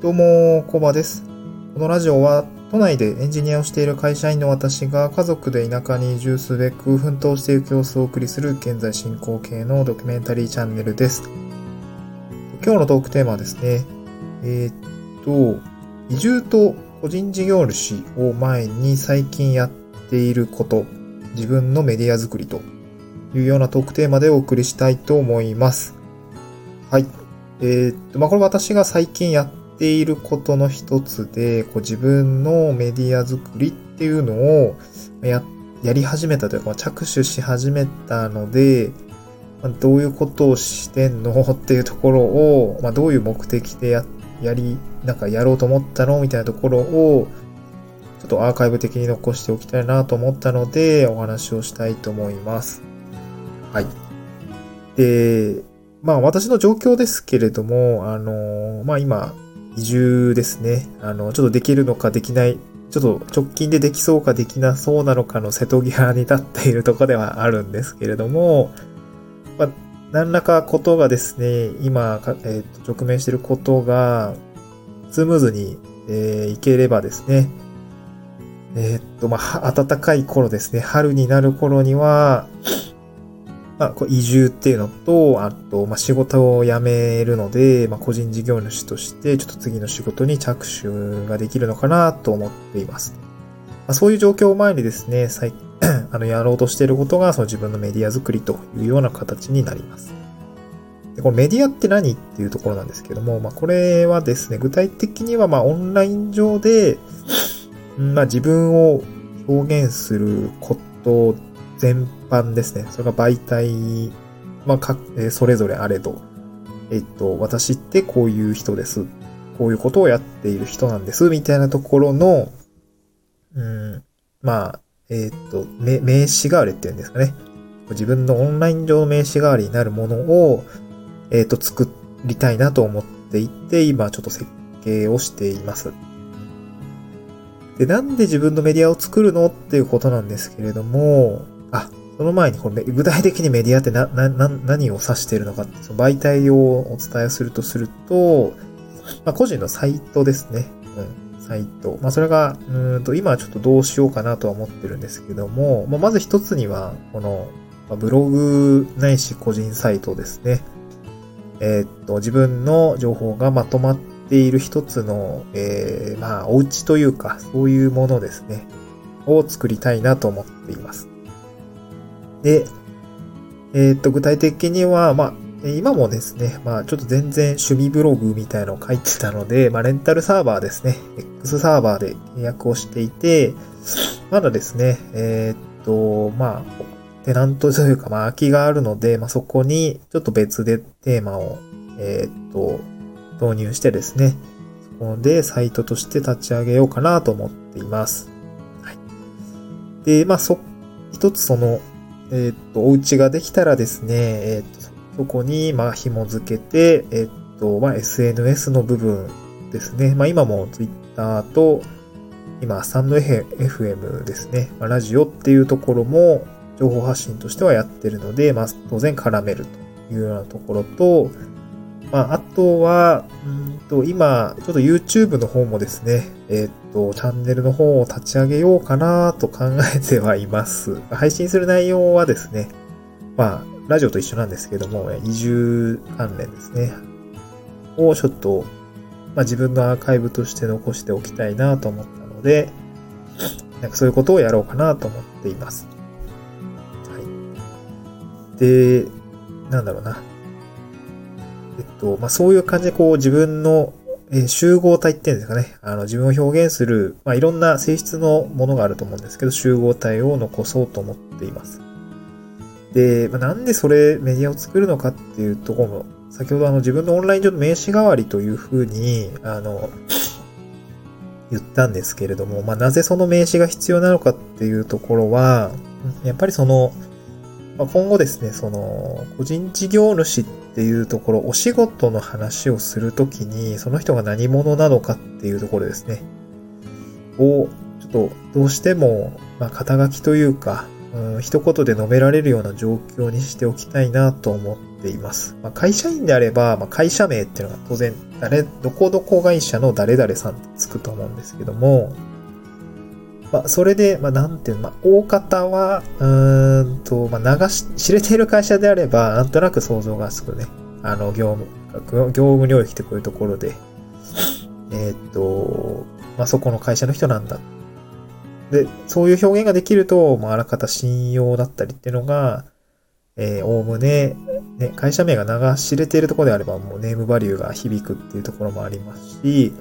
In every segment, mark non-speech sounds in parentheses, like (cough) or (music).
どうも、コバです。このラジオは、都内でエンジニアをしている会社員の私が家族で田舎に移住すべく奮闘していく様子をお送りする現在進行形のドキュメンタリーチャンネルです。今日のトークテーマはですね、えー、っと、移住と個人事業主を前に最近やっていること、自分のメディア作りというようなトークテーマでお送りしたいと思います。はい。えー、っと、まあ、これ私が最近やってていることの一つで、こう自分のメディア作りっていうのをや、やり始めたというか、着手し始めたので、ま、どういうことをしてんの？(laughs) っていうところを、まあ、どういう目的でや、やり、なんかやろうと思ったの？みたいなところを、ちょっとアーカイブ的に残しておきたいなと思ったので、お話をしたいと思います。はい。で、まあ私の状況ですけれども、あの、まあ今、移住ですね。あの、ちょっとできるのかできない、ちょっと直近でできそうかできなそうなのかの瀬戸際に立っているところではあるんですけれども、まあ、何らかことがですね、今、えー、と直面していることが、スムーズに、えー、いければですね、えー、っと、まあ、暖かい頃ですね、春になる頃には、まあ、こう移住っていうのと、あと、まあ、仕事を辞めるので、まあ、個人事業主として、ちょっと次の仕事に着手ができるのかなと思っています。まあ、そういう状況を前にですね、最近 (clears throat) あの、やろうとしていることが、その自分のメディア作りというような形になります。でこのメディアって何っていうところなんですけども、まあ、これはですね、具体的には、まあ、オンライン上で、まあ、自分を表現すること全般ですね。それが媒体、まあ、か、えそれぞれあれど、えっと、私ってこういう人です。こういうことをやっている人なんです。みたいなところの、うん、まあ、えっと、名詞代わりっていうんですかね。自分のオンライン上の名刺代わりになるものを、えっと、作りたいなと思っていて、今ちょっと設計をしています。で、なんで自分のメディアを作るのっていうことなんですけれども、あ、その前にこれ具体的にメディアってな、な、な、何を指しているのかって、その媒体をお伝えするとすると、まあ、個人のサイトですね。うん、サイト。まあ、それが、うんと、今はちょっとどうしようかなとは思ってるんですけども、まあ、まず一つには、この、まあ、ブログないし個人サイトですね。えー、っと、自分の情報がまとまっている一つの、えー、まあ、お家というか、そういうものですね。を作りたいなと思っています。で、えー、っと、具体的には、まあ、今もですね、まあ、ちょっと全然趣味ブログみたいのを書いてたので、まあ、レンタルサーバーですね、X サーバーで契約をしていて、まだですね、えー、っと、まあ、テナントというか、まあ、空きがあるので、まあ、そこにちょっと別でテーマを、えー、っと、導入してですね、そこでサイトとして立ち上げようかなと思っています。はい。で、まあ、そ、一つその、えっ、と、お家ができたらですね、えっ、と、そこに、まあ、紐付けて、えっ、と、まあ、SNS の部分ですね。まあ、今も Twitter と、今、スタンド FM ですね。まあ、ラジオっていうところも、情報発信としてはやってるので、まあ、当然絡めるというようなところと、まあ、あとは、うんと、今、ちょっと YouTube の方もですね、えっ、と、チャンネルの方を立ち上げようかなと考えてはいます。(laughs) 配信する内容はですね、まあ、ラジオと一緒なんですけども、移住関連ですね、をちょっと、まあ、自分のアーカイブとして残しておきたいなと思ったので、なんかそういうことをやろうかなと思っています。はい。で、なんだろうな。えっと、まあ、そういう感じでこう自分の、え集合体っていうんですかね。あの、自分を表現する、まあ、いろんな性質のものがあると思うんですけど、集合体を残そうと思っています。で、まあ、なんでそれメディアを作るのかっていうところも、先ほどあの自分のオンライン上の名刺代わりというふうに、あの、(sniffs) 言ったんですけれども、まあ、なぜその名刺が必要なのかっていうところは、やっぱりその、まあ、今後ですね、その、個人事業主ってていうところ、お仕事の話をするときに、その人が何者なのかっていうところですね。を、ちょっと、どうしても、まあ、肩書きというか、うん、一言で述べられるような状況にしておきたいなと思っています。まあ、会社員であれば、まあ、会社名っていうのが当然、誰、どこどこ会社の誰々さんってつくと思うんですけども、まあ、それで、まあ、なんていうの、まあ、大方は、うんと、まあ、流し、知れている会社であれば、なんとなく想像がつくね。あの、業務、業務領域ってこういうところで、えー、っと、まあ、そこの会社の人なんだ。で、そういう表現ができると、まあ、あらかた信用だったりっていうのが、えー、おおむね、ね、会社名が流し入れているところであれば、もうネームバリューが響くっていうところもありますし、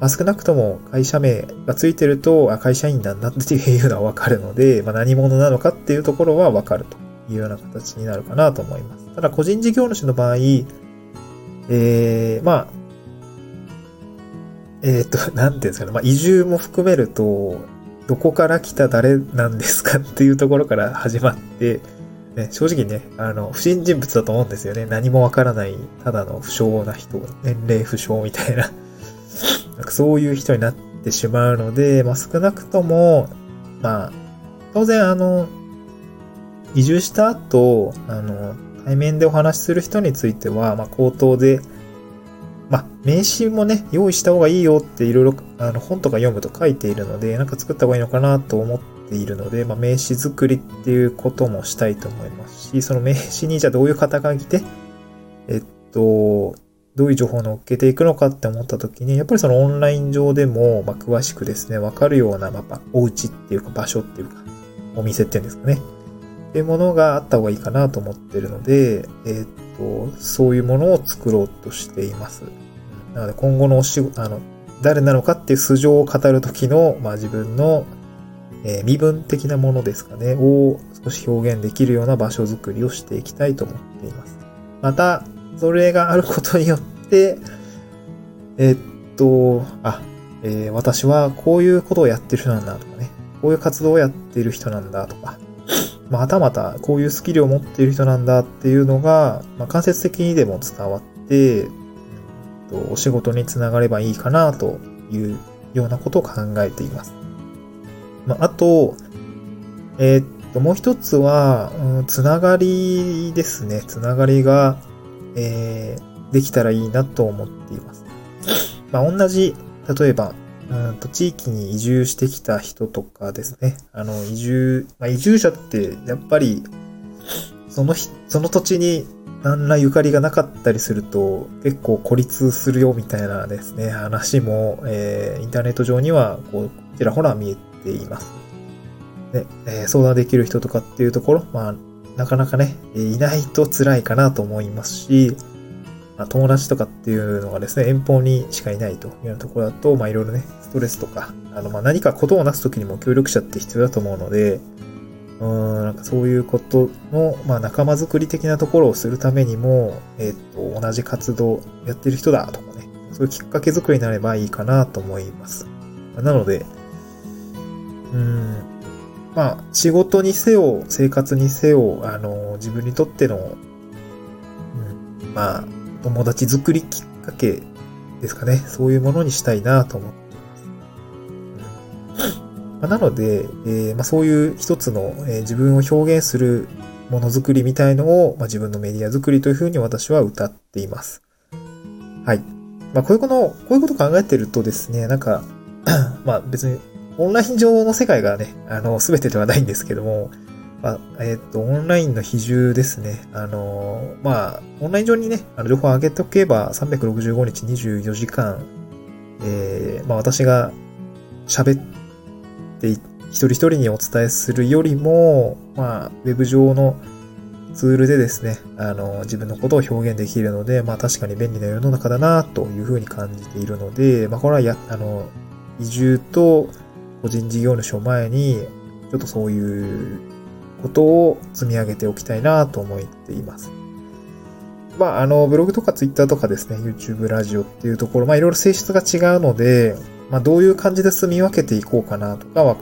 まあ、少なくとも会社名がついてると、あ、会社員なんだっていうのはわかるので、(laughs) まあ、何者なのかっていうところはわかるというような形になるかなと思います。ただ、個人事業主の場合、えー、まあ、えっ、ー、と、なんていうんですかね、まあ、移住も含めると、どこから来た誰なんですかっていうところから始まって、ね、正直ね、あの、不審人物だと思うんですよね。何もわからない、ただの不詳な人、年齢不詳みたいななんかそういう人になってしまうので、まあ、少なくとも、まあ、当然あの、移住した後、あの、対面でお話しする人については、まあ、口頭で、まあ、名刺もね、用意した方がいいよっていろいろ、あの、本とか読むと書いているので、なんか作った方がいいのかなと思っているので、まあ、名刺作りっていうこともしたいと思いますし、その名刺にじゃあどういう肩書きで、えっと、どういう情報を乗っけていくのかって思った時に、やっぱりそのオンライン上でも、まあ、詳しくですね、わかるような、まあ、お家っていうか場所っていうか、お店っていうんですかね。っていうものがあった方がいいかなと思ってるので、えー、っと、そういうものを作ろうとしています。なので今後のお仕事、あの、誰なのかっていう素性を語るときの、まあ自分の、えー、身分的なものですかね、を少し表現できるような場所づくりをしていきたいと思っています。また、それがあることによって、えっと、あ、えー、私はこういうことをやってる人なんだとかね、こういう活動をやってる人なんだとか、またまたこういうスキルを持っている人なんだっていうのが、まあ、間接的にでも伝わって、うんと、お仕事につながればいいかなというようなことを考えています。まあ、あと、えー、っと、もう一つは、うん、つながりですね。つながりが、えー、できたらいいなと思っています。まあ、同じ、例えば、うんと地域に移住してきた人とかですね。あの、移住、まあ、移住者ってやっぱり、その日、その土地に何らゆかりがなかったりすると結構孤立するよみたいなですね、話も、えー、インターネット上にはこうちらほら見えています。で、えー、相談できる人とかっていうところ、まあ、なかなかね、いないと辛いかなと思いますし、まあ、友達とかっていうのがですね、遠方にしかいないというようなところだと、まあいろいろね、ストレスとか、あの、まあ何かことをなすときにも協力者って必要だと思うので、うん、なんかそういうことの、まあ仲間づくり的なところをするためにも、えっ、と、同じ活動やってる人だとかね、そういうきっかけづくりになればいいかなと思います。なので、うん、まあ、仕事にせよ、生活にせよ、あの、自分にとっての、うん、まあ、友達作りきっかけですかね。そういうものにしたいなと思っています。まあ、なので、えー、まあ、そういう一つの、えー、自分を表現するものづくりみたいのを、まあ、自分のメディア作りというふうに私は歌っています。はい。まあ、こういうこと、こういうこと考えてるとですね、なんか (clears throat) まあ別にオンライン上の世界がね、あの、すべてではないんですけども、まあ、えっ、ー、と、オンラインの比重ですね。あの、まあ、オンライン上にね、あの情報を上げておけば、365日24時間、えー、まあ私が喋って一人一人にお伝えするよりも、まあ、ウェブ上のツールでですね、あの、自分のことを表現できるので、まあ確かに便利な世の中だな、というふうに感じているので、まあこれはや、あの、移住と個人事業主を前に、ちょっとそういうことを積み上げておきたいなと思っています。まあ、あの、ブログとかツイッターとかですね、YouTube ラジオっていうところ、まあ、いろいろ性質が違うので、まあ、どういう感じで住み分けていこうかなとかは、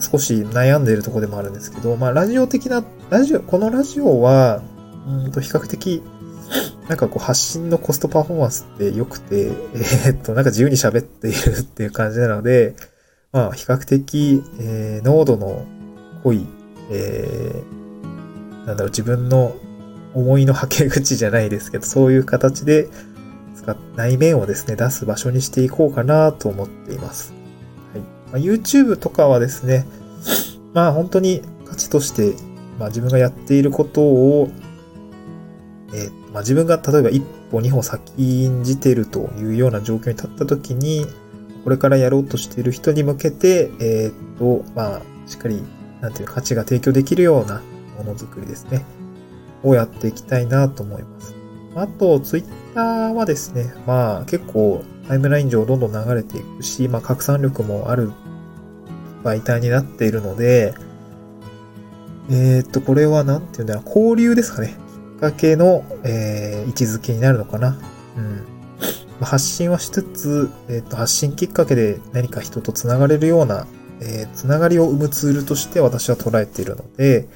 少し悩んでいるところでもあるんですけど、まあ、ラジオ的な、ラジオ、このラジオは、うんと、比較的、なんかこう、発信のコストパフォーマンスって良くて、えー、っと、なんか自由に喋っているっていう感じなので、まあ、比較的、えー、濃度の濃い、えー、なんだろう、自分の思いのはけ口じゃないですけど、そういう形で使っ内面をですね、出す場所にしていこうかなと思っています。はい。まあ、YouTube とかはですね、(sniffs) まあ本当に価値として、まあ自分がやっていることを、えー、まあ自分が例えば一歩二歩先んじてるというような状況に立った時に、これからやろうとしている人に向けて、えー、っと、まあ、しっかり、なんていう価値が提供できるようなものづくりですね。をやっていきたいなと思います。あと、ツイッターはですね、まあ結構タイムライン上どんどん流れていくし、まあ拡散力もある媒体になっているので、えー、っと、これはなんていうんだろう、交流ですかね。きっかけの、えー、位置づけになるのかな。うん。発信はしつつ、えー、と、発信きっかけで何か人と繋がれるような、えー、繋がりを生むツールとして私は捉えているので、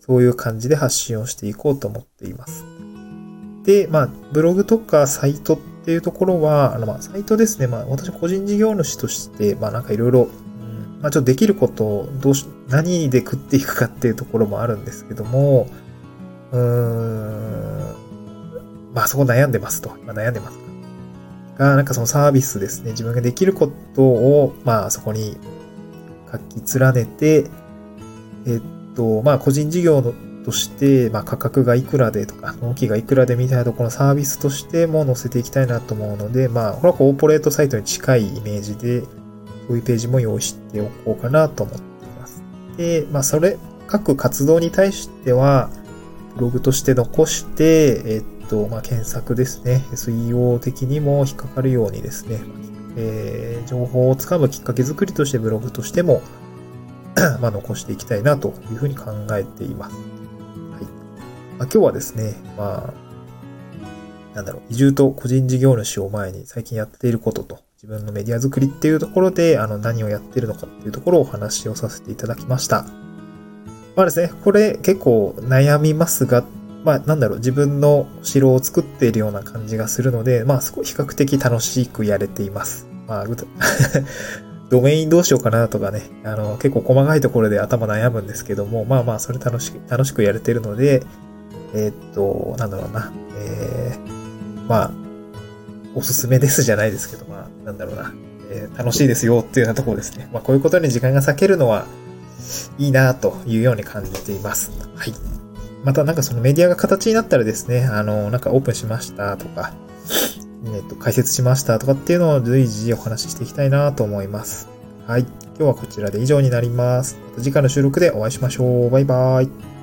そういう感じで発信をしていこうと思っています。で、まあ、ブログとかサイトっていうところは、あの、まあ、サイトですね。まあ、私個人事業主として、まあ、なんかいろいろまあ、ちょっとできることをどうし、何で食っていくかっていうところもあるんですけども、うーん、まあそこ悩んでますと。今悩んでますが、なんかそのサービスですね。自分ができることを、まあそこに書き連ねて、えっと、まあ個人事業のとして、まあ価格がいくらでとか、納期がいくらでみたいなところのサービスとしても載せていきたいなと思うので、まあこれはコーポレートサイトに近いイメージで、そういうページも用意しておこうかなと思っています。で、まあ、それ、各活動に対しては、ブログとして残して、えっと、まあ、検索ですね。SEO 的にも引っかかるようにですね、えー、情報をつかむきっかけ作りとしてブログとしても (clears throat) まあ、残していきたいなというふうに考えています。はい。まあ、今日はですね、まあ、なんだろう、移住と個人事業主を前に最近やっていることと、自分のメディア作りっていうところで、あの、何をやってるのかっていうところをお話をさせていただきました。まあですね、これ結構悩みますが、まあなんだろう、自分の城を作っているような感じがするので、まあ比較的楽しくやれています。まあ、(laughs) ドメインどうしようかなとかね、あの、結構細かいところで頭悩むんですけども、まあまあ、それ楽しく、楽しくやれてるので、えー、っと、なんだろうな、えー、まあ、おすすめですじゃないですけど、まあ、なんだろうな、えー、楽しいですよっていうようなところですね。まあ、こういうことに時間が割けるのはいいなというように感じています。はい。またなんかそのメディアが形になったらですね、あの、なんかオープンしましたとか、(laughs) えっと、解説しましたとかっていうのを随時お話ししていきたいなと思います。はい。今日はこちらで以上になります。また次回の収録でお会いしましょう。バイバーイ。